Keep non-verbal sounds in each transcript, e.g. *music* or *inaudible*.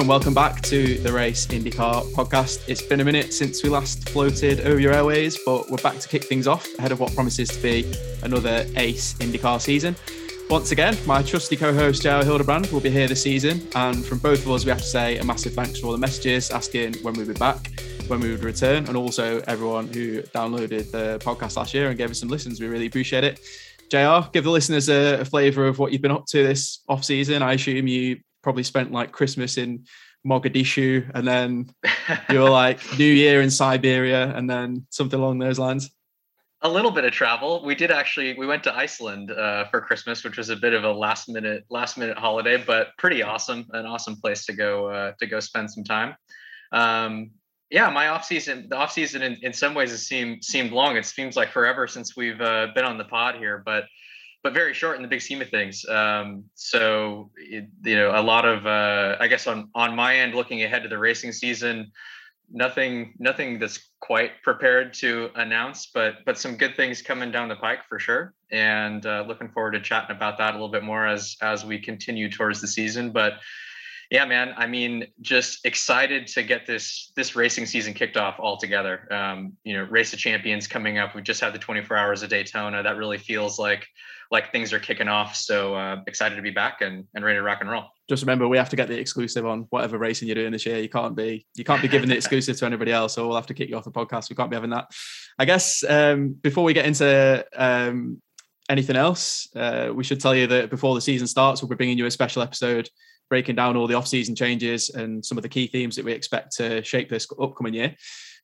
and welcome back to the Race IndyCar podcast. It's been a minute since we last floated over your airways, but we're back to kick things off ahead of what promises to be another ace IndyCar season. Once again, my trusty co-host JR Hildebrand will be here this season, and from both of us, we have to say a massive thanks for all the messages asking when we'd be back, when we would return, and also everyone who downloaded the podcast last year and gave us some listens. We really appreciate it. JR, give the listeners a, a flavour of what you've been up to this off season. I assume you probably spent like Christmas in Mogadishu and then *laughs* you were like New Year in Siberia and then something along those lines. A little bit of travel. We did actually. We went to Iceland uh, for Christmas, which was a bit of a last minute last minute holiday, but pretty awesome. An awesome place to go uh, to go spend some time. Um, yeah, my off season, the off season in, in some ways has seemed seemed long. It seems like forever since we've uh, been on the pod here, but but very short in the big scheme of things. Um, so it, you know, a lot of uh, I guess on on my end, looking ahead to the racing season, nothing nothing that's quite prepared to announce, but but some good things coming down the pike for sure. And uh, looking forward to chatting about that a little bit more as as we continue towards the season. But yeah, man. I mean, just excited to get this this racing season kicked off altogether. Um, you know, race of champions coming up. We just had the 24 hours of Daytona. That really feels like like things are kicking off. So uh, excited to be back and, and ready to rock and roll. Just remember, we have to get the exclusive on whatever racing you're doing this year. You can't be you can't be giving the *laughs* exclusive to anybody else, or we'll have to kick you off the podcast. We can't be having that. I guess um, before we get into um, anything else, uh, we should tell you that before the season starts, we'll be bringing you a special episode breaking down all the off-season changes and some of the key themes that we expect to shape this upcoming year.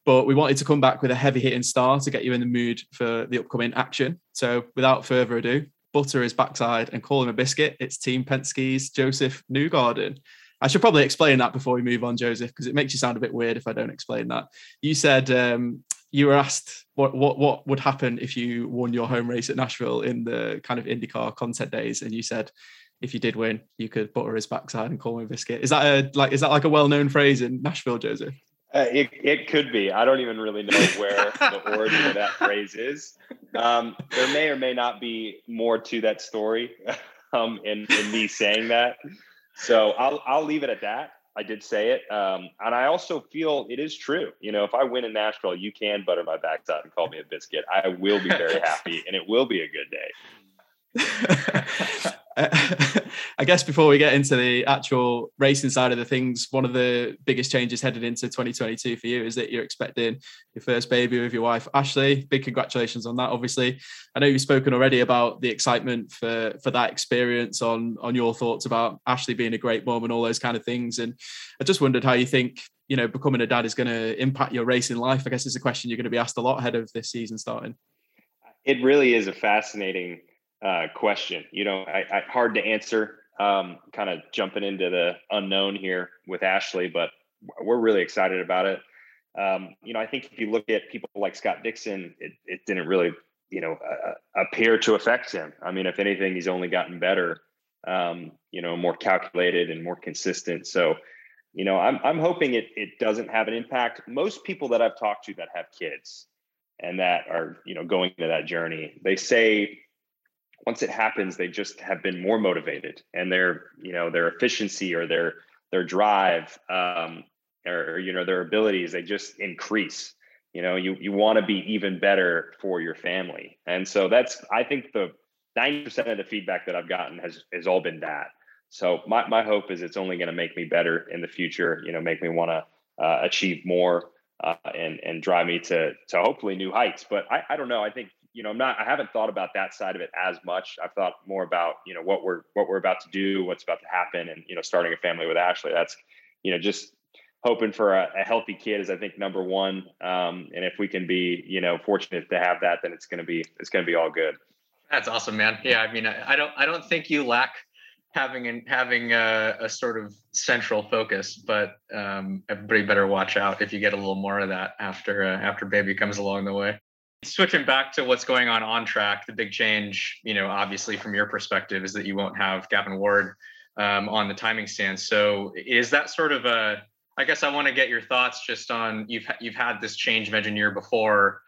But we wanted to come back with a heavy hitting star to get you in the mood for the upcoming action. So without further ado, butter his backside and call him a biscuit. It's Team Penske's Josef Newgarden. I should probably explain that before we move on, Josef, because it makes you sound a bit weird if I don't explain that. You said um, you were asked what, what what would happen if you won your home race at Nashville in the kind of IndyCar content days, and you said if you did win, you could butter his backside and call him a biscuit. Is that a like is that like a well known phrase in Nashville, Josef? Uh, it it could be. I don't even really know where the origin of that *laughs* phrase is. Um, there may or may not be more to that story *laughs* um, in, in me saying that. So I'll I'll leave it at that. I did say it, um, and I also feel it is true. You know, if I win in Nashville, you can butter my backside and call me a biscuit. I will be very *laughs* happy, and it will be a good day. *laughs* I guess before we get into the actual racing side of the things, one of the biggest changes headed into 2022 for you is that you're expecting your first baby with your wife, Ashley. Big congratulations on that. Obviously, I know you've spoken already about the excitement for for that experience, on on your thoughts about Ashley being a great mom and all those kind of things. And I just wondered how you think you know becoming a dad is going to impact your racing life. I guess it's a question you're going to be asked a lot ahead of this season starting. It really is a fascinating uh, question. You know, I, I, hard to answer. Um, kind of jumping into the unknown here with Ashley, but we're really excited about it. Um, you know, I think if you look at people like Scott Dixon, it, it didn't really, you know, uh, appear to affect him. I mean, if anything, he's only gotten better. Um, you know, more calculated and more consistent. So, you know, I'm I'm hoping it it doesn't have an impact. Most people that I've talked to that have kids and that are you know going into that journey, they say once it happens, they just have been more motivated, and their you know their efficiency or their their drive um, or, you know their abilities they just increase. You know, you you want to be even better for your family, and so that's I think the ninety percent of the feedback that I've gotten has has all been that. So my my hope is it's only going to make me better in the future. You know, make me want to uh, achieve more uh, and and drive me to to hopefully new heights. But I, I don't know. I think you know, I'm not, I haven't thought about that side of it as much. I've thought more about, you know, what we're, what we're about to do, what's about to happen and, you know, starting a family with Ashley. That's, you know, just hoping for a, a healthy kid is I think number one. Um, and if we can be, you know, fortunate to have that, then it's going to be, it's going to be all good. That's awesome, man. Yeah. I mean, I, I don't, I don't think you lack having and having a, a, sort of central focus, but um, everybody better watch out if you get a little more of that after uh, after baby comes along the way switching back to what's going on on track, the big change, you know, obviously from your perspective is that you won't have Gavin Ward um, on the timing stand. So is that sort of a, I guess I want to get your thoughts just on you've you've had this change of engineer before.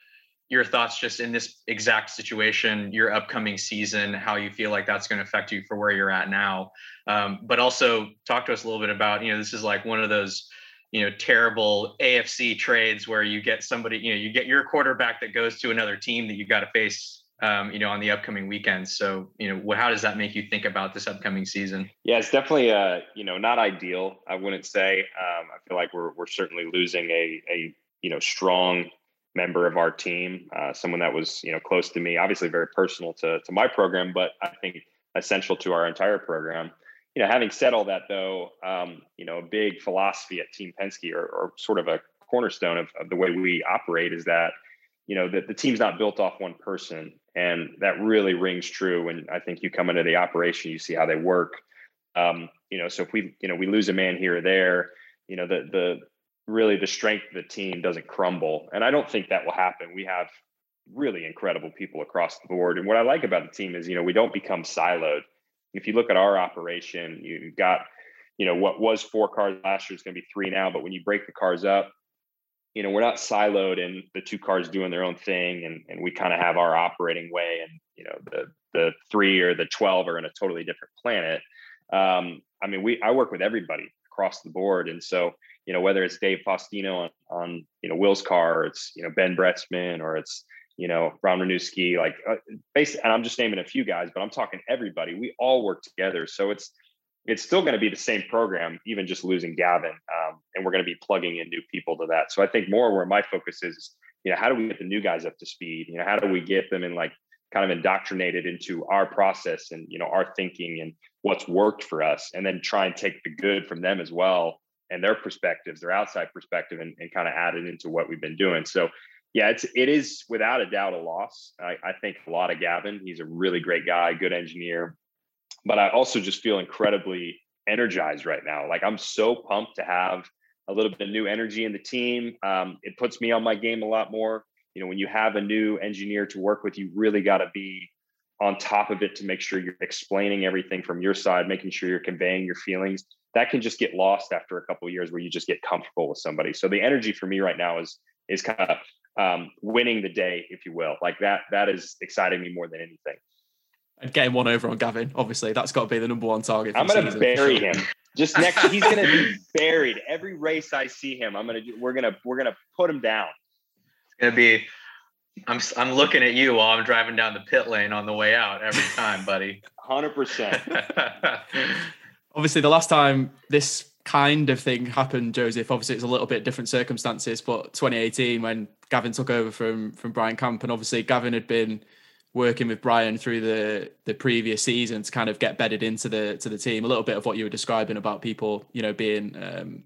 your thoughts just in this exact situation, your upcoming season, how you feel like that's going to affect you for where you're at now. Um, but also talk to us a little bit about, you know, this is like one of those, you know, terrible AFC trades where you get somebody, you know, you get your quarterback that goes to another team that you got to face, um, you know, on the upcoming weekends. So, you know, how does that make you think about this upcoming season? Yeah, it's definitely, uh, you know, not ideal. I wouldn't say. Um, I feel like we're we're certainly losing a a you know strong member of our team, uh, someone that was you know close to me, obviously very personal to to my program, but I think essential to our entire program. You know, having said all that, though, um, you know, a big philosophy at Team Penske, or, or sort of a cornerstone of, of, the way we operate, is that you know that the team's not built off one person, and that really rings true. When I think you come into the operation, you see how they work. Um, you know, so if we you know we lose a man here or there, you know the the really the strength of the team doesn't crumble. And I don't think that will happen. We have really incredible people across the board. And what I like about the team is, you know, we don't become siloed. If you look at our operation, you've got, you know, what was four cars last year is going to be three now. But when you break the cars up, you know, we're not siloed and the two cars doing their own thing and, and we kind of have our operating way and, you know, the, the three or the 12 are in a totally different planet. Um, I mean, we, I work with everybody across the board. And so, you know, whether it's Dave Faustino on, on you know, Will's car, or it's, you know, Ben Bretzman, or it's, you know, Ron Ruzewski, like uh, basically, and I'm just naming a few guys, but I'm talking everybody. We all work together. So it's, it's still going to be the same program, even just losing Gavin. Um, and we're going to be plugging in new people to that. So I think more where my focus is, you know, how do we get the new guys up to speed? You know, how do we get them in like kind of indoctrinated into our process and, you know, our thinking and what's worked for us, and then try and take the good from them as well and their perspectives, their outside perspective, and, and kind of add it into what we've been doing. So yeah, it's it is without a doubt a loss. I, I think a lot of Gavin. He's a really great guy, good engineer. But I also just feel incredibly energized right now. Like I'm so pumped to have a little bit of new energy in the team. Um, it puts me on my game a lot more. You know, when you have a new engineer to work with, you really got to be on top of it to make sure you're explaining everything from your side, making sure you're conveying your feelings that can just get lost after a couple years where you just get comfortable with somebody. So the energy for me right now is is kind of um, winning the day, if you will. Like that that is exciting me more than anything. And getting one over on Gavin, obviously, that's got to be the number one target. I'm going to bury him. *laughs* Just next, he's going to be buried. Every race I see him, I'm going to. We're going to. We're going to put him down. It's going to be. I'm. I'm looking at you while I'm driving down the pit lane on the way out every time, buddy. Hundred percent. *laughs* obviously the last time this kind of thing happened, Josef, obviously it's a little bit different circumstances, but 2018 when Gavin took over from from Brian Campe, and obviously Gavin had been working with Brian through the the previous season to kind of get bedded into the to the team. A little bit of what you were describing about people, you know, being um,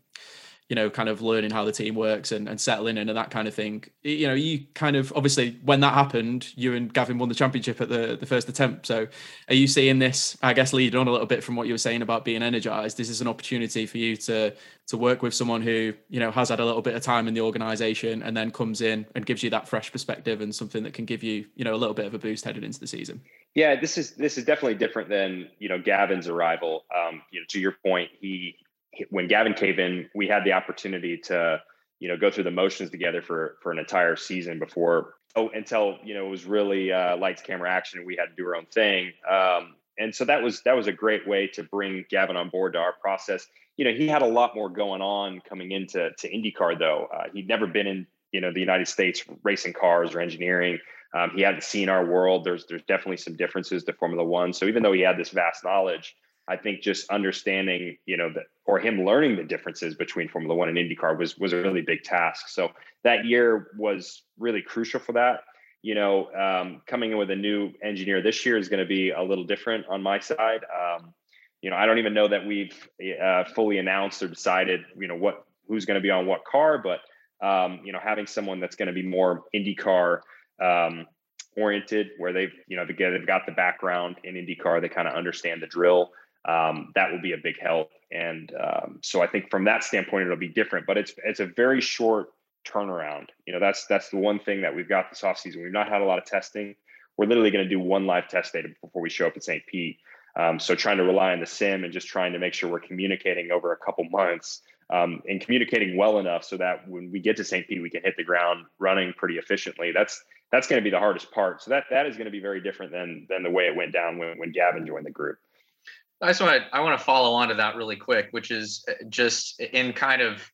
you know, kind of learning how the team works and, and settling in and that kind of thing. You know, you kind of obviously when that happened, you and Gavin won the championship at the, the first attempt. So are you seeing this, I guess, leading on a little bit from what you were saying about being energized? This is an opportunity for you to to work with someone who, you know, has had a little bit of time in the organization and then comes in and gives you that fresh perspective and something that can give you, you know, a little bit of a boost headed into the season. Yeah, this is this is definitely different than you know Gavin's arrival. Um, you know, to your point, he when Gavin came in, we had the opportunity to, you know, go through the motions together for for an entire season before oh until you know it was really uh, lights, camera, action, and we had to do our own thing. Um, and so that was that was a great way to bring Gavin on board to our process. You know, he had a lot more going on coming into to IndyCar though. Uh, he'd never been in you know the United States racing cars or engineering. Um, he hadn't seen our world. There's there's definitely some differences to Formula One. So even though he had this vast knowledge, I think just understanding, you know, that or him learning the differences between Formula One and IndyCar was was a really big task. So that year was really crucial for that. You know, um, coming in with a new engineer this year is going to be a little different on my side. Um, you know, I don't even know that we've uh, fully announced or decided, you know, what who's going to be on what car, but um, you know, having someone that's going to be more IndyCar um, oriented, where they've you know they've got the background in IndyCar, they kind of understand the drill um, that will be a big help. And um, so I think from that standpoint, it'll be different, but it's it's a very short turnaround. You know, that's that's the one thing that we've got this off season. We've not had a lot of testing. We're literally going to do one live test day before we show up at St. Pete. Um, so trying to rely on the sim and just trying to make sure we're communicating over a couple months um, and communicating well enough so that when we get to St. Pete, we can hit the ground running pretty efficiently. That's that's going to be the hardest part. So that that is going to be very different than than the way it went down when when Gavin joined the group. I just want to I want to follow on to that really quick, which is uh, just in kind of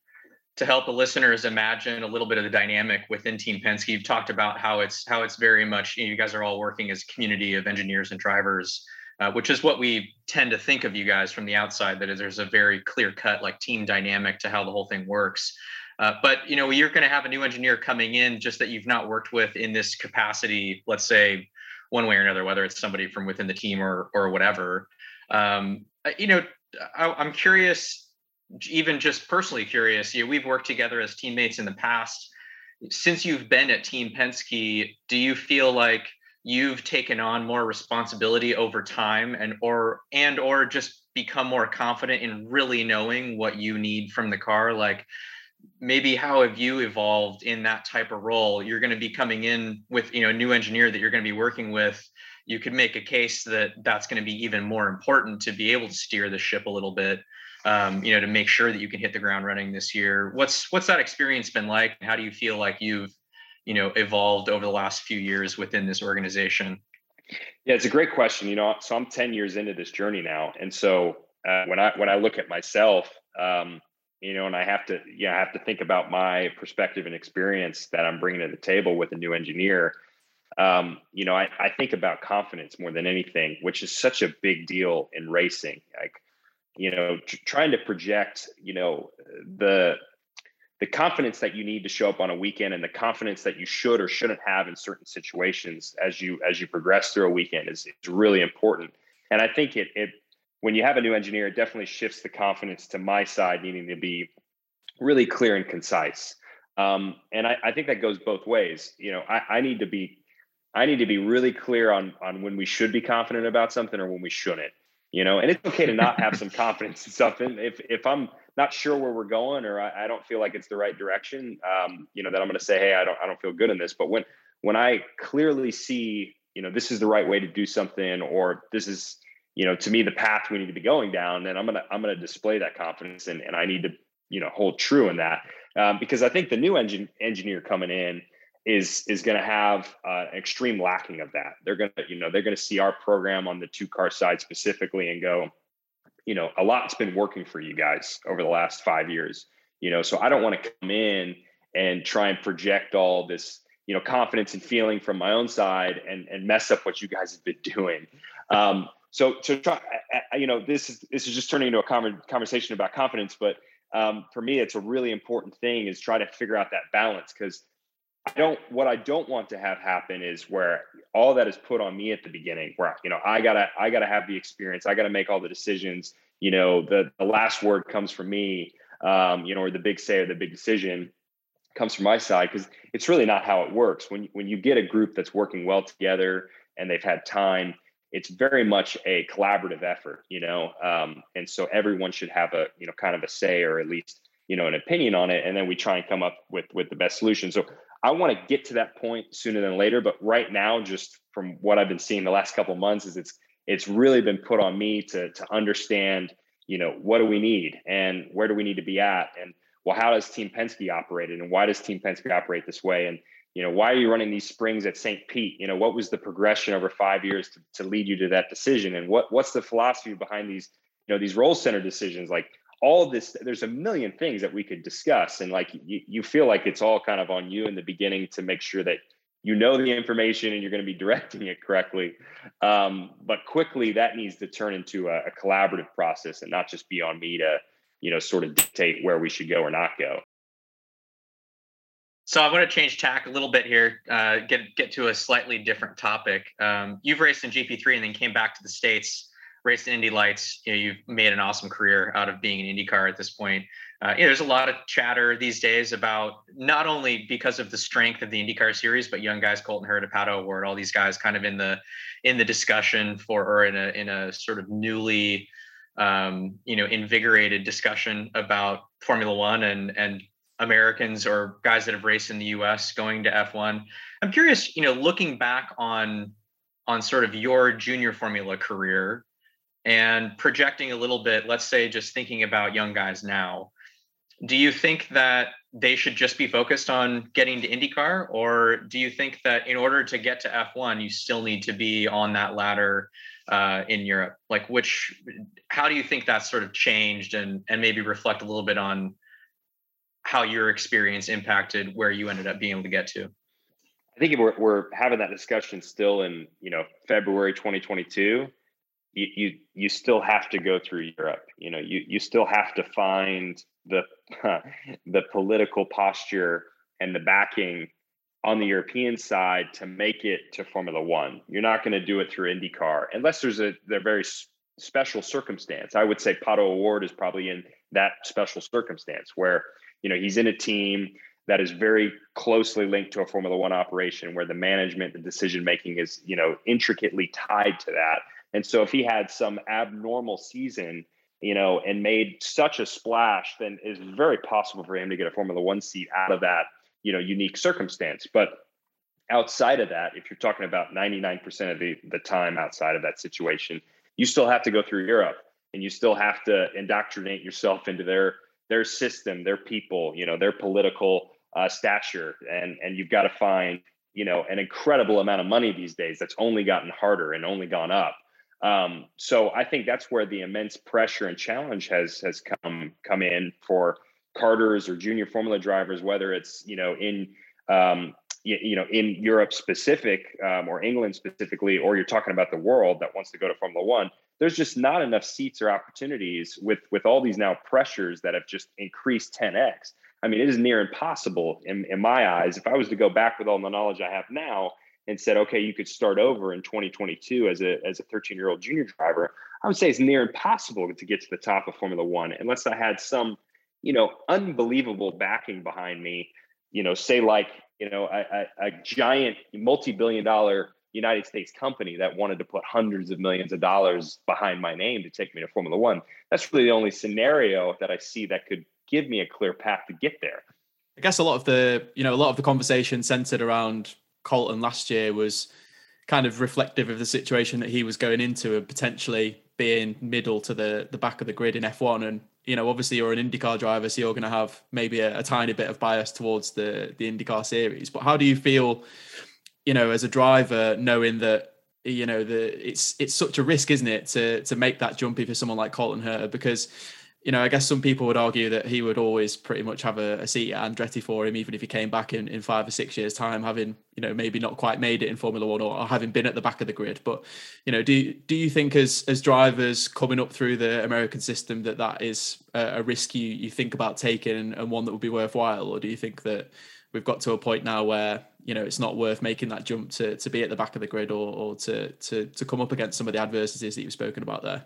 to help the listeners imagine a little bit of the dynamic within Team Penske. You've talked about how it's how it's very much you, know, you guys are all working as a community of engineers and drivers, uh, which is what we tend to think of you guys from the outside. That is, there's a very clear cut like team dynamic to how the whole thing works. Uh, but you know, you're going to have a new engineer coming in just that you've not worked with in this capacity. Let's say one way or another, whether it's somebody from within the team or or whatever. Um, uh, you know, I, I'm curious, even just personally curious. You know, we've worked together as teammates in the past. Since you've been at Team Penske, do you feel like you've taken on more responsibility over time and or and or just become more confident in really knowing what you need from the car like maybe how have you evolved in that type of role? You're going to be coming in with you know a new engineer that you're going to be working with. You could make a case that that's going to be even more important to be able to steer the ship a little bit um, you know to make sure that you can hit the ground running this year. What's what's that experience been like? How do you feel like you've you know evolved over the last few years within this organization? Yeah it's a great question. You know so i'm 10 years into this journey now. And so uh, when i when i look at myself um, you know, and I have to, yeah, I have to think about my perspective and experience that I'm bringing to the table with a new engineer. Um, you know, I, I think about confidence more than anything, which is such a big deal in racing. Like, you know, tr- trying to project, you know, the the confidence that you need to show up on a weekend and the confidence that you should or shouldn't have in certain situations as you as you progress through a weekend is, is really important. And I think it it when you have a new engineer, it definitely shifts the confidence to my side, needing to be really clear and concise. Um, and I, I, think that goes both ways. You know, I, I, need to be, I need to be really clear on on when we should be confident about something or when we shouldn't. You know, and it's okay to not have some confidence in something. If if I'm not sure where we're going or I, I don't feel like it's the right direction, um, you know, that I'm going to say, hey, I don't I don't feel good in this. But when when I clearly see, you know, this is the right way to do something, or this is you know, to me, the path we need to be going down, and I'm gonna I'm gonna display that confidence, and and I need to you know hold true in that um, because I think the new engine engineer coming in is is going to have uh, an extreme lacking of that. They're going to you know they're going to see our program on the two car side specifically and go, you know, a lot's been working for you guys over the last five years. You know, so I don't want to come in and try and project all this you know confidence and feeling from my own side and and mess up what you guys have been doing. Um, so to try you know this is this is just turning into a conversation about confidence but um, for me it's a really important thing is try to figure out that balance because i don't what i don't want to have happen is where all that is put on me at the beginning where you know i gotta i gotta have the experience i gotta make all the decisions you know the, the last word comes from me um, you know or the big say or the big decision comes from my side because it's really not how it works. When when you get a group that's working well together and they've had time it's very much a collaborative effort, you know, um, and so everyone should have a you know kind of a say or at least you know an opinion on it, and then we try and come up with with the best solution. So I want to get to that point sooner than later, but right now, just from what I've been seeing the last couple months, is it's it's really been put on me to to understand, you know, what do we need and where do we need to be at, and well, how does Team Penske operate, it and why does Team Penske operate this way, and you know why are you running these springs at st pete? You know what was the progression over five years to, to lead you to that decision? And what what's the philosophy behind these you know these roll center decisions? Like all this there's a million things that we could discuss and like you, you feel like it's all kind of on you in the beginning to make sure that you know the information and you're going to be *laughs* directing it correctly. Um, but quickly that needs to turn into a, a collaborative process and not just be on me to you know sort of dictate where we should go or not go so I want to change tack a little bit here, uh, get get to a slightly different topic. Um, you've raced in GP3 and then came back to the states, raced in Indy Lights. You know, you've made an awesome career out of being an IndyCar at this point. Uh, you know, there's a lot of chatter these days about not only because of the strength of the IndyCar series, but young guys, Colton Herta, Pato O'Ward, all these guys kind of in the in the discussion for or in a in a sort of newly um, you know invigorated discussion about Formula One and and Americans or guys that have raced in the US going to F1. I'm curious, you know, looking back on on sort of your junior formula career and projecting a little bit, let's say just thinking about young guys now. do you think that they should just be focused on getting to IndyCar, or do you think that in order to get to F1, you still need to be on that ladder uh, in Europe? Like, which, how do you think that's sort of changed, and and maybe reflect a little bit on how your experience impacted where you ended up being able to get to? I think we're we're having that discussion still in you know February 2022 you, you you still have to go through Europe. You know, you you still have to find the *laughs* the political posture and the backing on the European side to make it to Formula One. You're not going to do it through IndyCar unless there's a, a very special circumstance. I would say Pato O'Ward is probably in that special circumstance where you know he's in a team that is very closely linked to a Formula One operation where the management, the decision making is you know intricately tied to that and so if he had some abnormal season, you know, and made such a splash, then it's very possible for him to get a Formula One seat out of that, you know, unique circumstance. But outside of that, if you're talking about 99% of the, the time outside of that situation, you still have to go through Europe and you still have to indoctrinate yourself into their their system, their people, you know, their political uh, stature, and and you've got to find you know an incredible amount of money these days that's only gotten harder and only gone up um, so I think that's where the immense pressure and challenge has has come come in for karters or junior formula drivers, whether it's you know in um, you, you, know in Europe specific um, or England specifically, or you're talking about the world that wants to go to Formula One. There's just not enough seats or opportunities with with all these now pressures that have just increased 10x. I mean, it is near impossible in, in my eyes. If I was to go back with all the knowledge I have now and said, okay, you could start over in 2022 as a as a 13 year old junior driver, I would say it's near impossible to get to the top of Formula One unless I had some, you know, unbelievable backing behind me. You know, say like you know a, a, a giant multi-billion dollar United States company that wanted to put hundreds of millions of dollars behind my name to take me to Formula One. That's really the only scenario that I see that could give me a clear path to get there. I guess a lot of the, you know, a lot of the conversation centered around Colton last year was kind of reflective of the situation that he was going into and potentially being middle to the the back of the grid in F1 and you know obviously you're an IndyCar driver so you're going to have maybe a, a, tiny bit of bias towards the the IndyCar series but how do you feel you know as a driver knowing that you know the it's it's such a risk isn't it to to make that jumpy for someone like Colton Herta because you know, I guess some people would argue that he would always pretty much have a, a, seat at Andretti for him, even if he came back in, in five or six years' time, having, you know, maybe not quite made it in Formula One or, or having been at the back of the grid. But, you know, do do you think as as drivers coming up through the American system that that is a, a risk you, you think about taking and, and one that would be worthwhile? Or do you think that we've got to a point now where, you know, it's not worth making that jump to, to be at the back of the grid or, or to, to, to come up against some of the adversities that you've spoken about there?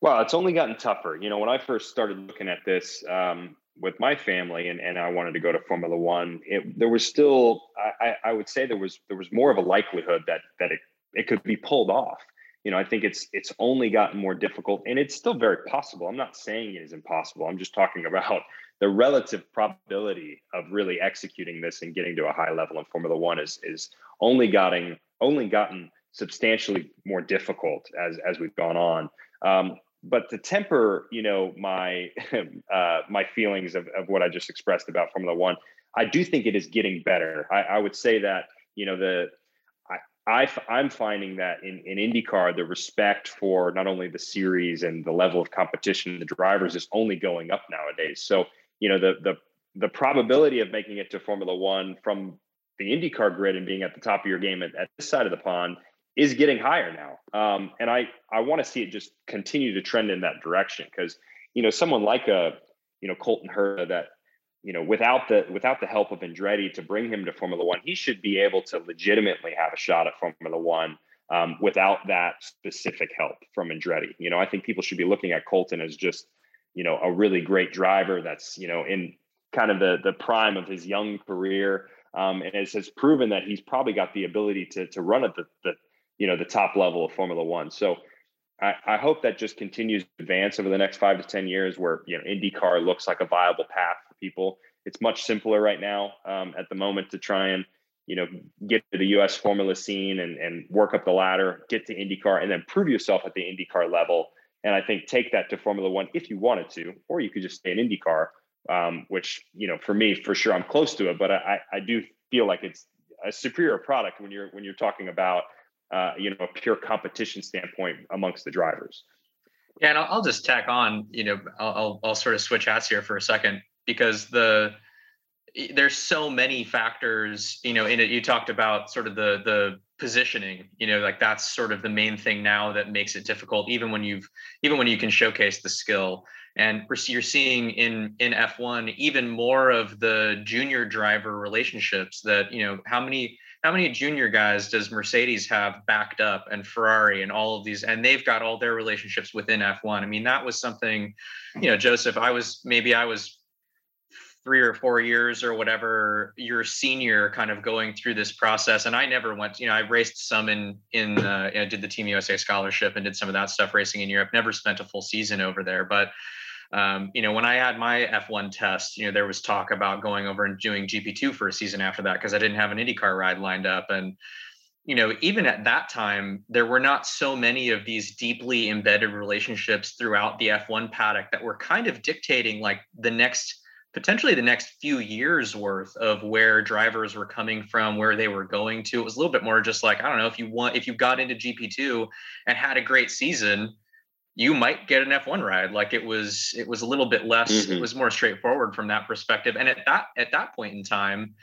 Well, it's only gotten tougher. You know, when I first started looking at this um, with my family, and, and I wanted to go to Formula One, it, there was still, I, I would say, there was there was more of a likelihood that that it it could be pulled off. You know, I think it's it's only gotten more difficult, and it's still very possible. I'm not saying it is impossible. I'm just talking *laughs* about the relative probability of really executing this and getting to a high level in Formula One is is only gotten only gotten substantially more difficult as as we've gone on. Um, but to temper, you know, my *laughs* uh, my feelings of, of what I just expressed about Formula One, I do think it is getting better. I, I would say that you know the I, I am finding that in in IndyCar the respect for not only the series and the level of competition the drivers is only going up nowadays. So you know the the the probability of making it to Formula One from the IndyCar grid and being at the top of your game at, at this side of the pond is getting higher now. Um, and I, I want to see it just continue to trend in that direction because, you know, someone like a, you know, Colton Herta that, you know, without the without the help of Andretti to bring him to Formula One, he should be able to legitimately have a shot at Formula One um, without that specific help from Andretti. You know, I think people should be looking at Colton as just, you know, a really great driver that's, you know, in kind of the the prime of his young career. Um, and has, has proven that he's probably got the ability to to run at the, the you know the top level of Formula One. So I, I, hope that just continues to advance over the next five to ten years, where you know IndyCar looks like a viable path for people. It's much simpler right now um, at the moment to try and you know get to the U.S. Formula scene and and work up the ladder, get to IndyCar, and then prove yourself at the IndyCar level. And I think take that to Formula One if you wanted to, or you could just stay in IndyCar. um, which you know for me for sure I'm close to it, but I I do feel like it's a superior product when you're when you're talking about uh, you know a pure competition standpoint amongst the drivers. Yeah, and I'll, I'll just tack on. You know, I'll, I'll I'll sort of switch hats here for a second because the there's so many factors you know in it you talked about sort of the the positioning you know like that's sort of the main thing now that makes it difficult even when you've even when you can showcase the skill and you're seeing in in f1 even more of the junior driver relationships that you know how many how many junior guys does mercedes have backed up and ferrari and all of these and they've got all their relationships within f1 i mean that was something you know josef i was maybe i was three or four years or whatever your senior kind of going through this process and i never went you know i raced some in in uh, did the team usa scholarship and did some of that stuff racing in europe never spent a full season over there but um, you know when i had my f1 test you know there was talk about going over and doing gp2 for a season after that because i didn't have an indycar ride lined up and you know even at that time there were not so many of these deeply embedded relationships throughout the f1 paddock that were kind of dictating like the next potentially the next few years worth of where drivers were coming from, where they were going to. It was a little bit more just like, I don't know, if you want, if you got into GP2 and had a great season, you might get an F1 ride. Like it was, it was a little bit less, mm-hmm. it was more straightforward from that perspective. And at that, at that point in time,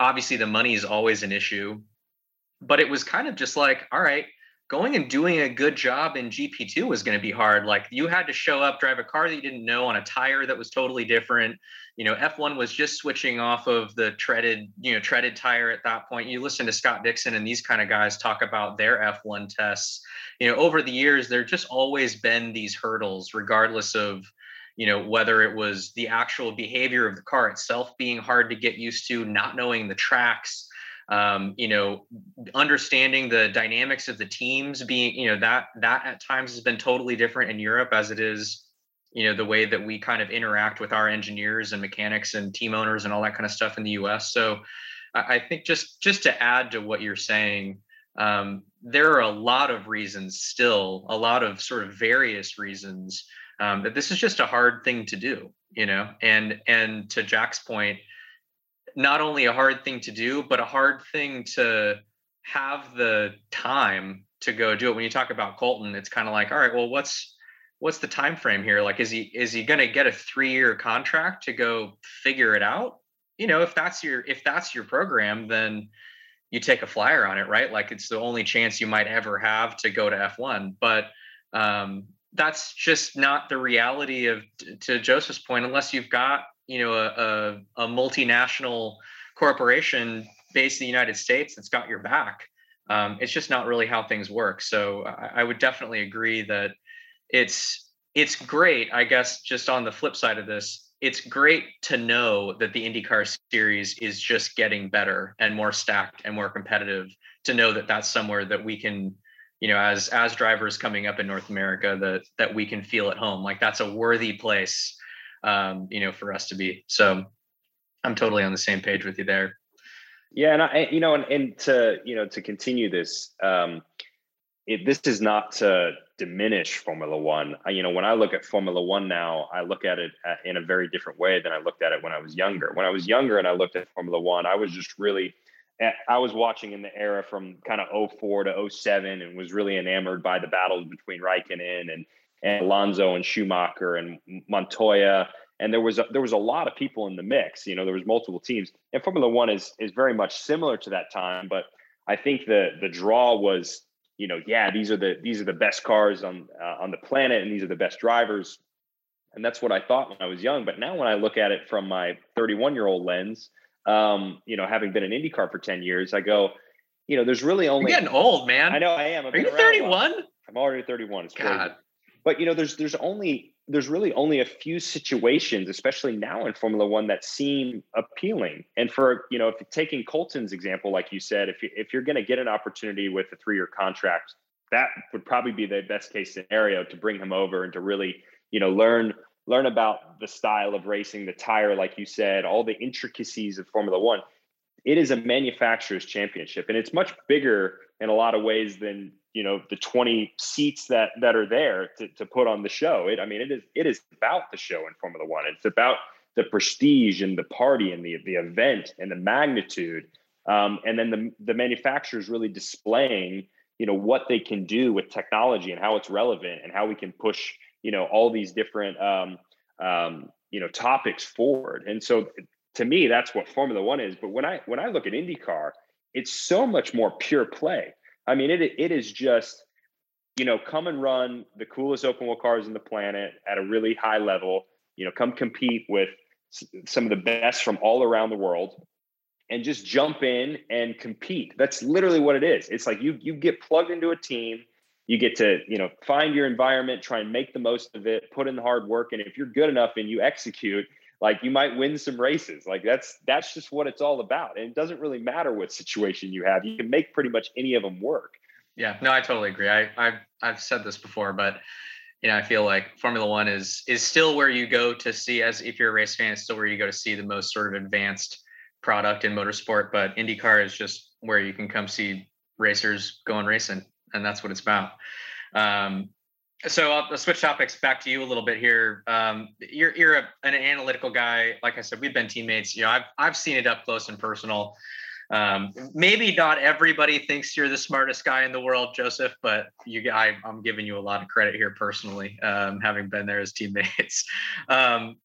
obviously the money is always an issue, but it was kind of just like, all right, going and doing a good job in GP2 was going to be hard. Like you had to show up, drive a car that you didn't know on a tire that was totally different. You know, F1 was just switching off of the treaded, you know, treaded tire at that point. You listen to Scott Dixon and these kind of guys talk about their F1 tests. You know, over the years, there just always been these hurdles, regardless of, you know, whether it was the actual behavior of the car itself being hard to get used to, not knowing the tracks, um, you know understanding the dynamics of the teams being you know that that at times has been totally different in europe as it is you know the way that we kind of interact with our engineers and mechanics and team owners and all that kind of stuff in the us so i think just just to add to what you're saying um, there are a lot of reasons still a lot of sort of various reasons um, that this is just a hard thing to do you know? And and to jack's point not only a hard thing to do, but a hard thing to have the time to go do it. When you talk about Colton, it's kind of like, all right, well, what's what's the time frame here? Like, is he is he going to get a three year contract to go figure it out? You know, if that's your if that's your program, then you take a flyer on it, right? Like it's the only chance you might ever have to go to F1. But um, that's just not the reality of to Josef's point, unless you've got you know a, a, a multinational corporation based in the United States that's got your back. Um, it's just not really how things work. So I, I, would definitely agree that it's it's great. I guess just on the flip side of this, it's great to know that the IndyCar series is just getting better and more stacked and more competitive. To know that that's somewhere that we can, you know, as as drivers coming up in North America, that that we can feel at home. Like that's a worthy place um, you know, for us to be. So I'm totally on the same page with you there. Yeah, and I, you know, and, and to you know, to continue this, um, it, this is not to diminish Formula One. I, you know, when I look at Formula One now, I look at it uh, in a very different way than I looked at it when I was younger. When I was younger and I looked at Formula One, I was just really, eh, I was watching in the era from kind of 04 to 07 and was really enamored by the battles between Raikkonen and and Alonso and Schumacher and Montoya. And there was a, there was a lot of people in the mix. You know, there was multiple teams. And Formula One is is very much similar to that time. But I think the the draw was, you know, yeah, these are the these are the best cars on uh, on the planet, and these are the best drivers. And that's what I thought when I was young. But now when I look at it from my 31 year old lens, um, you know, having been in IndyCar for 10 years, I go, you know, there's really only You're getting old, man. I know I am. I've Are you 31? I'm already 31. It's God. Crazy but you know there's there's only there's really only a few situations especially now in formula one that seem appealing. And for you know if taking colton's example like you said if, you, if you're going to get an opportunity with a three-year contract that would probably be the best case scenario to bring him over and to really you know learn learn about the style of racing the tire like you said all the intricacies of formula one. It is a manufacturer's championship and it's much bigger in a lot of ways than you know the 20 seats that that are there to, to put on the show it i mean it is it is about the show in formula one it's about the prestige and the party and the the event and the magnitude, um, and then the the manufacturers really displaying you know what they can do with technology and how it's relevant and how we can push you know all these different um, um, you know topics forward. And so to me, that's what Formula One is. But when I when I look at IndyCar, it's so much more pure play. I mean, it it is just you know come and run the coolest open wheel cars in the planet at a really high level. You know, come compete with some of the best from all around the world and just jump in and compete. That's literally what it is. It's like you you get plugged into a team, you get to, you know, find your environment, try and make the most of it, put in the hard work and if you're good enough and you execute, like you might win some races. Like that's that's just what it's all about. And it doesn't really matter what situation you have. You can make pretty much any of them work. Yeah, no, I totally agree. I I've I've said this before, but you know, I feel like Formula One is is still where you go to see as if you're a race fan, it's still where you go to see the most sort of advanced product in motorsport. But IndyCar is just where you can come see racers going racing, and that's what it's about. Um, so I'll, switch topics back to you a little bit here. Um, you're you're a, an analytical guy. Like I said, we've been teammates. You know, I've I've seen it up close and personal. Um, maybe not everybody thinks you're the smartest guy in the world, Josef, but you, I, am giving you a lot of credit here personally, um, having been there as teammates. *laughs* Um,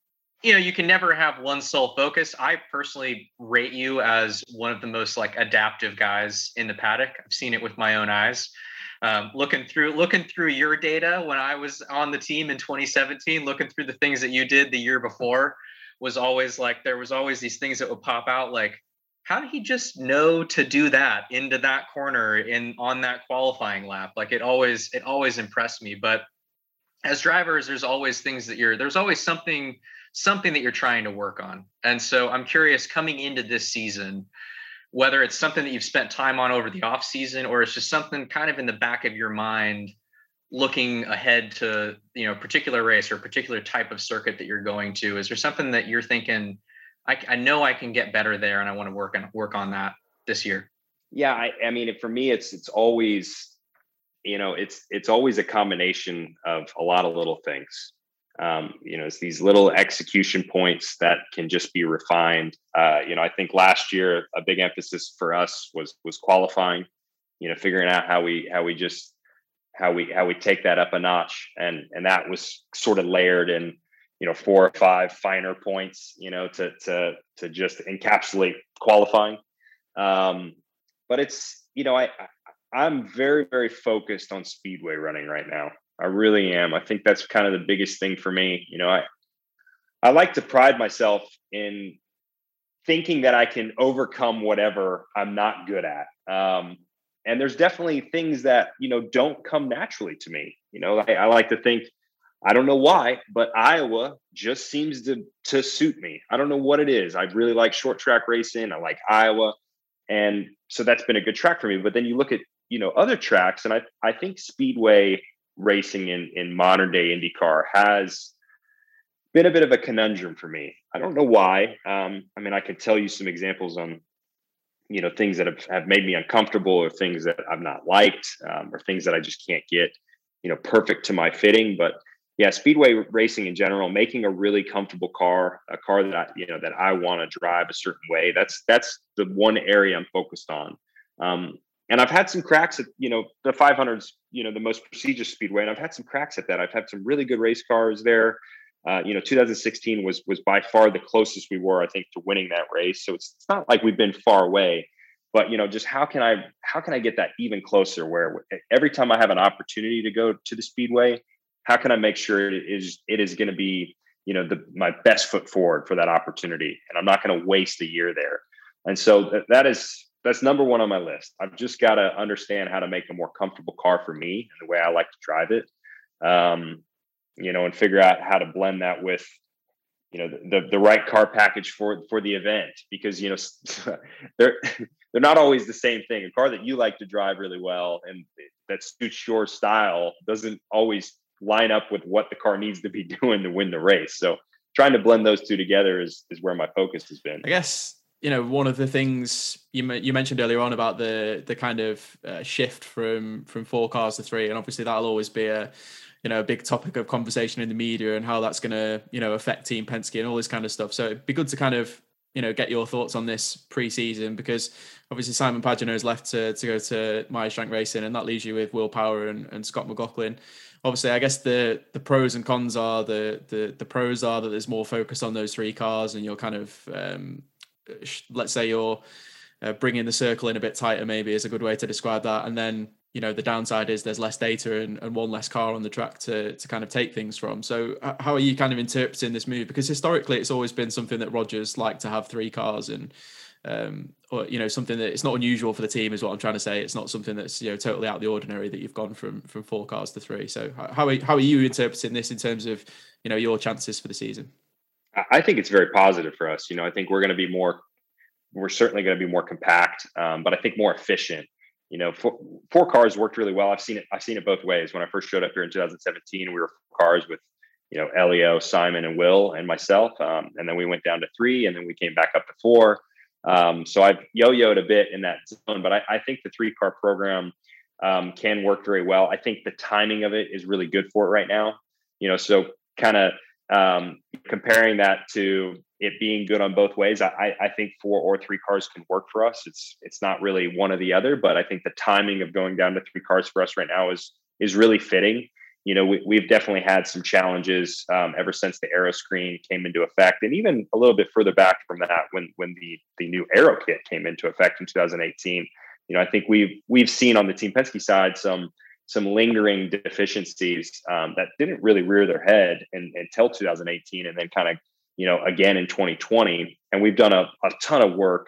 you know, you can never have one sole focus. I personally rate you as one of the most like adaptive guys in the paddock. I've seen it with my own eyes. Um, looking through looking through your data when I was on the team in 2017, looking through the things that you did the year before was always like there was always these things that would pop out like how did he just know to do that into that corner in on that qualifying lap? Like it always it always impressed me but as drivers there's always things that you're there's always something something that you're trying to work on. And so i'm curious coming into this season whether it's something that you've spent time on over the off season or it's just something kind of in the back of your mind looking ahead to you know particular race or particular type of circuit that you're going to is there something that you're thinking I, I know I can get better there, and I want to work on work on that this year. Yeah, I, I mean, for me, it's it's always, you know, it's it's always a combination of a lot of little things. Um, you know, it's these little execution points that can just be refined. Uh, you know, I think last year a big emphasis for us was was qualifying. You know, figuring out how we how we just how we how we take that up a notch, and and that was sort of layered in you know four or five finer points you know to to to just encapsulate qualifying um but it's you know i i'm very very focused on speedway running right now i really am i think that's kind of the biggest thing for me you know i i like to pride myself in thinking that i can overcome whatever i'm not good at um and there's definitely things that you know don't come naturally to me you know I, I like to think I don't know why, but Iowa just seems to to suit me. I don't know what it is. I really like short track racing. I like Iowa, and so that's been a good track for me. But then you look at you know other tracks, and I I think speedway racing in in modern day IndyCar has been a bit of a conundrum for me. I don't know why. Um, I mean, I could tell you some examples on you know things that have, have made me uncomfortable or things that I've not liked um, or things that I just can't get you know perfect to my fitting, but yeah, speedway racing in general, making a really comfortable car, a car that I, you know that I want to drive a certain way. That's that's the one area I'm focused on. Um, and I've had some cracks at you know the 500s, you know the most prestigious speedway, and I've had some cracks at that. I've had some really good race cars there. Uh, you know, 2016 was was by far the closest we were, I think, to winning that race. So it's, it's not like we've been far away, but you know, just how can I how can I get that even closer? Where every time I have an opportunity to go to the speedway, how can I make sure it is it is going to be you know the my best foot forward for that opportunity, and I'm not going to waste a year there. And so th- that is that's number one on my list. I've just got to understand how to make a more comfortable car for me and the way I like to drive it. Um, you know, and figure out how to blend that with you know the the right car package for for the event because you know *laughs* they're they're not always the same thing a car that you like to drive really well and that suits your style doesn't always line up with what the car needs to be *laughs* doing to win the race. So trying to blend those two together is is where my focus has been. I guess you know one of the things you you mentioned earlier on about the the kind of uh, shift from from four cars to three, and obviously that'll always be a you know a big topic of conversation in the media and how that's going to you know affect Team Penske and all this kind of stuff. So it'd be good to kind of you know get your thoughts on this pre-season because obviously Simon Pagenaud has left to, to go to Meyer Shank Racing and that leaves you with Will Power and, and Scott McLaughlin. Obviously, I guess the the pros and cons are the the the pros are that there's more focus on those three cars and you're kind of um, let's say you're uh, bringing the circle in a bit tighter maybe is a good way to describe that. And then you know the downside is there's less data and, and one less car on the track to to kind of take things from. So how are you kind of interpreting this move? Because historically it's always been something that Roger's like to have three cars and um, or you know something that it's not unusual for the team is what i'm trying to say. It's not something that's you know totally out of the ordinary that you've gone from from four cars to three. So how are, how are you interpreting this in terms of you know your chances for the season i think it's very positive for us you know i think we're going to be more we're certainly going to be more compact um, but i think more efficient you know, four, four, cars worked really well. I've seen it. I've seen it both ways. When I first showed up here in 2017, we were cars with, you know, Elio, Simon, and Will, and myself. Um, and then we went down to three, and then we came back up to four. Um, so I've yo-yoed a bit in that zone, but I, I think the three-car program um, can work very well. I think the timing of it is really good for it right now. You know, so kind of um, comparing that to it being good on both ways, I, I think four or three cars can work for us. It's it's not really one or the other, but I think the timing of going down to three cars for us right now is is really fitting. You know, we, we've definitely had some challenges um, ever since the aero screen came into effect, and even a little bit further back from that when when the the new aero kit came into effect in 2018. You know, I think we've we've seen on the Team Penske side some some lingering deficiencies um, that didn't really rear their head in, until 2018 and then kind of you know again in 2020 and we've done a, a ton of work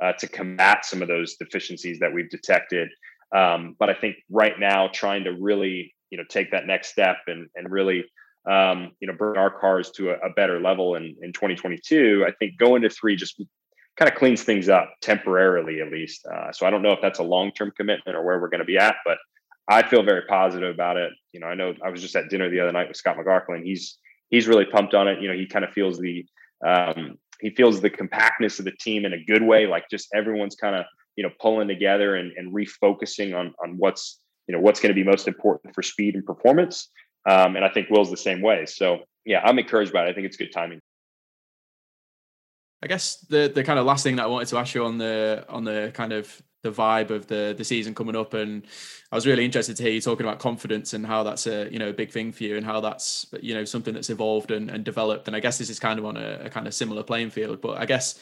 uh, to combat some of those deficiencies that we've detected. Um, but i think right now trying to really you know take that next step and and really um, you know bring our cars to a, a better level in, in 2022 i think going to three just kind of cleans things up temporarily at least. Uh, so i don't know if that's a long-term commitment or where we're going to be at but I feel very positive about it. You know, I know I was just at dinner the other night with Scott McLaughlin. He's he's really pumped on it. You know, he kind of feels the um, he feels the compactness of the team in a good way. Like just everyone's kind of you know pulling together and, and refocusing on on what's you know what's going to be most important for speed and performance. Um, and I think Will's the same way. So yeah, I'm encouraged by it. I think it's good timing. I guess the the kind of last thing that I wanted to ask you on the on the kind of the vibe of the the season coming up. And I was really interested to hear you talking about confidence and how that's a you know a big thing for you and how that's you know something that's evolved and, and developed. And I guess this is kind of on a, a kind of similar playing field but I guess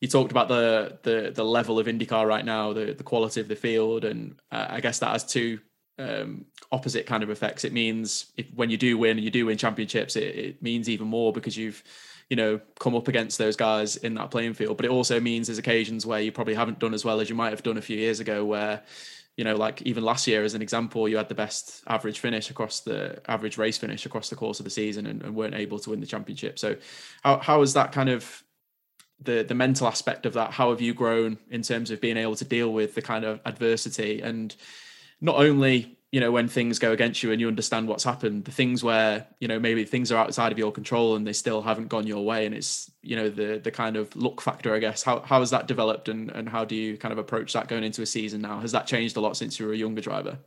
you talked about the the the level of IndyCar right now the the quality of the field. And uh, I guess that has two um, opposite kind of effects. It means if, when you do win and you do win championships it, it means even more because you've you know, come up against those guys in that playing field. But it also means there's occasions where you probably haven't done as well as you might have done a few years ago, where, you know, like even last year as an example, you had the best average finish across the average race finish across the course of the season and, and weren't able to win the championship. So how how is that kind of the the mental aspect of that? How have you grown in terms of being able to deal with the kind of adversity and not only you know when things go against you and you understand what's happened the things where you know maybe things are outside of your control and they still haven't gone your way and it's you know the the kind of luck factor i guess. How, how has that developed and and how do you kind of approach that going into a season now? Has that changed a lot since you were a younger driver?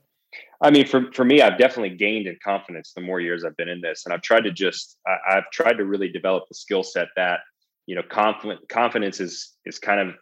I mean for, for me i've definitely gained in confidence the more years i've been in this and i've tried to just I, i've tried to really develop the skill set that you know confident confidence is is kind of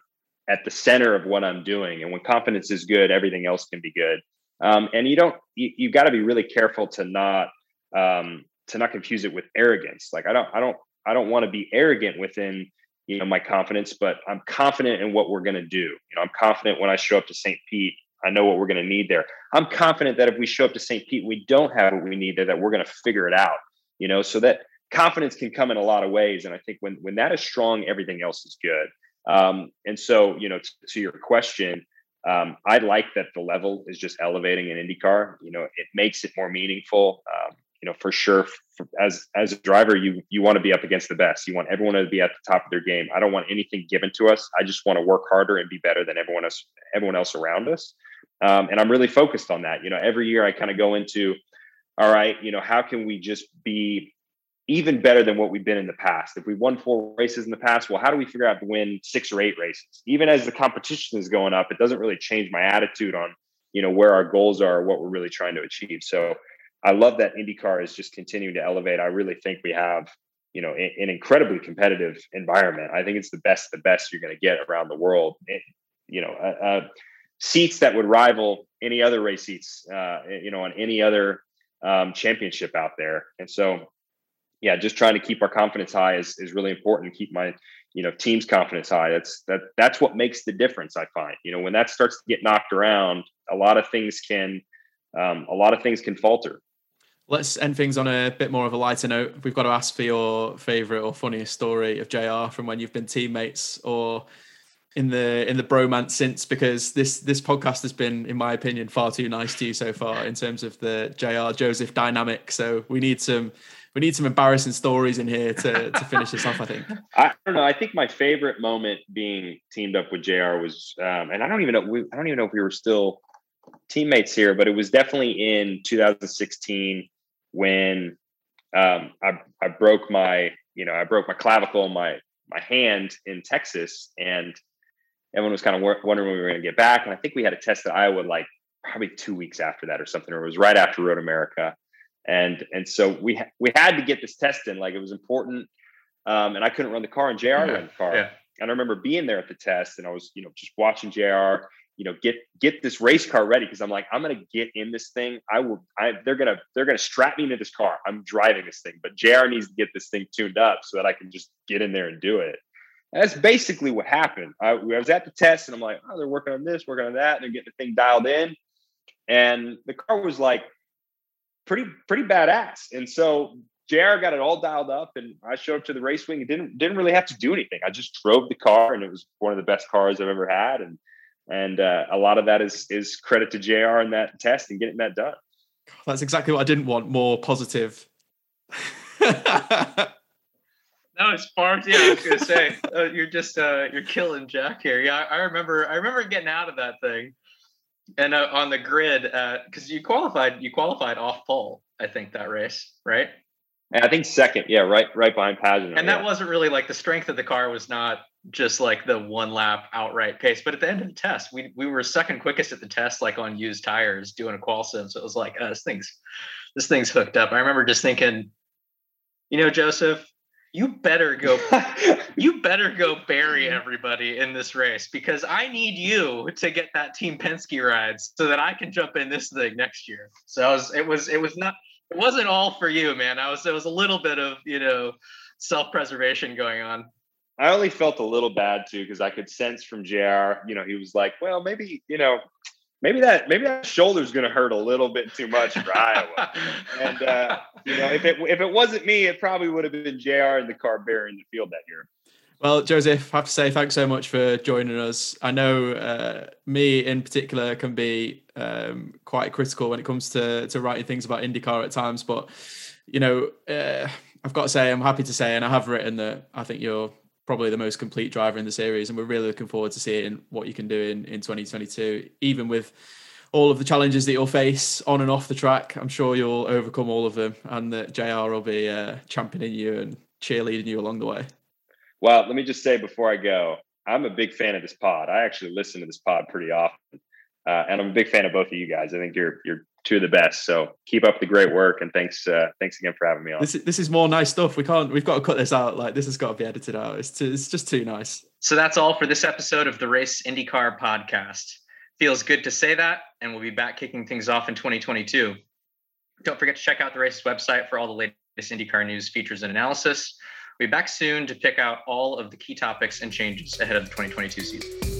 at the center of what i'm doing and when confidence is good everything else can be good um, and you don't you, you got to be really careful to not um, to not confuse it with arrogance. Like i don't i don't i don't want to be arrogant within you know my confidence but i'm confident in what we're going to do. You know i'm confident when i show up to st pete i know what we're going to need there. I'm confident that if we show up to st pete we don't have what we need there that we're going to figure it out you know? So that confidence can come in a lot of ways and i think when when that is strong everything else is good. Um, and so you know to, to your question um, I like that the level is just elevating in IndyCar. You know, it makes it more meaningful. Um, you know, for sure, for, as as a driver, you you want to be up against the best. You want everyone to be at the top of their game. I don't want anything given to us. I just want to work harder and be better than everyone else everyone else around us. Um, and I'm really focused on that. You know, every year I kind of go into, all right, you know, how can we just be even better than what we've been in the past. If we won four races in the past, well, how do we figure out to win six or eight races? Even as the competition is going up, it doesn't really change my attitude on, you know, where our goals are, what we're really trying to achieve. So I love that IndyCar is just continuing to elevate. I really think we have, you know, an incredibly competitive environment. I think it's the best, the best you're going to get around the world. It, you know, uh, uh, seats that would rival any other race seats, uh, you know, on any other um, championship out there. And so, yeah, just trying to keep our confidence high is, is really important. Keep my, you know, team's confidence high. That's that that's what makes the difference. I find, you know, when that starts to get knocked around, a lot of things can, um, a lot of things can falter. Let's end things on a bit more of a lighter note. We've got to ask for your favorite or funniest story of JR from when you've been teammates or in the in the bromance since because this this podcast has been in my opinion far too nice to you so far in terms of the JR Josef dynamic so we need some we need some embarrassing stories in here to to finish this off I think I don't know I think my favorite moment being teamed up with JR was um, and I don't even know we, I don't even know if we were still teammates here but it was definitely in 2016 when um, I I broke my you know I broke my clavicle my my hand in Texas and everyone was kind of wondering when we were going to get back. And I think we had a test at Iowa like probably two weeks after that or something, or it was right after Road America. And and so we ha- we had to get this test in, like it was important. Um, and I couldn't run the car, and JR yeah. ran the car. Yeah. And I remember being there at the test, and I was you know just watching JR, you know get get this race car ready because I'm like I'm gonna get in this thing. I will. I they're gonna they're gonna strap me into this car. I'm driving this thing, but JR needs to get this thing tuned up so that I can just get in there and do it. That's basically what happened. I, I, was at the test and I'm like, oh, they're working on this, working on that. And they're getting the thing dialed in. And the car was like pretty, pretty badass. And so JR got it all dialed up and I showed up to the race wing and didn't, didn't really have to do anything. I just drove the car and it was one of the best cars I've ever had. And, and uh, a lot of that is, is credit to JR in that test and getting that done. That's exactly what I didn't want. More positive. *laughs* No, it's far. Yeah, I was gonna say uh, you're just uh, you're killing Jack here. Yeah, I, I, remember. I remember getting out of that thing, and uh, on the grid because uh, you qualified. You qualified off pole. I think that race, right? And I think second. Yeah, right, right behind Pagenaud. And yeah. that wasn't really like the strength of the car was not just like the one lap outright pace. But at the end of the test, we we were second quickest at the test, like on used tires, doing a qual sim. So it was like, uh, this thing's this thing's hooked up. I remember just thinking, you know, Josef, you better go *laughs* you better go bury everybody in this race because I need you to get that team Penske ride so that I can jump in this thing next year. So was, it was it was not it wasn't all for you, man. I was it was a little bit of, you know, self-preservation going on. I only felt a little bad too because I could sense from JR, you know, he was like, well, maybe, you know, maybe that maybe that shoulder's going to hurt a little bit too much for Iowa. *laughs* And uh, you know, if it if it wasn't me, it probably would have been JR in the car bearing the field that year. Well, Josef, I have to say thanks so much for joining us. I know uh, me in particular can be um, quite critical when it comes to to writing things about IndyCar at times, but you know, uh, I've got to say I'm happy to say, and I have written that I think you're probably the most complete driver in the series, and we're really looking forward to seeing what you can do in in 2022, even with all of the challenges that you'll face on and off the track. I'm sure you'll overcome all of them, and that JR will be uh, championing you and cheerleading you along the way. Well, let me just say before I go, I'm a big fan of this pod. I actually listen to this pod pretty often, uh, and I'm a big fan of both of you guys. I think you're you're two of the best. So keep up the great work, and thanks uh, thanks again for having me on. This is, this is more nice stuff. We can't. We've got to cut this out. Like this has got to be edited out. It's too, it's just too nice. So that's all for this episode of the Race IndyCar podcast. Feels good to say that, and we'll be back kicking things off in 2022. Don't forget to check out the race's website for all the latest IndyCar news, features, and analysis. We'll be back soon to pick out all of the key topics and changes ahead of the 2022 season.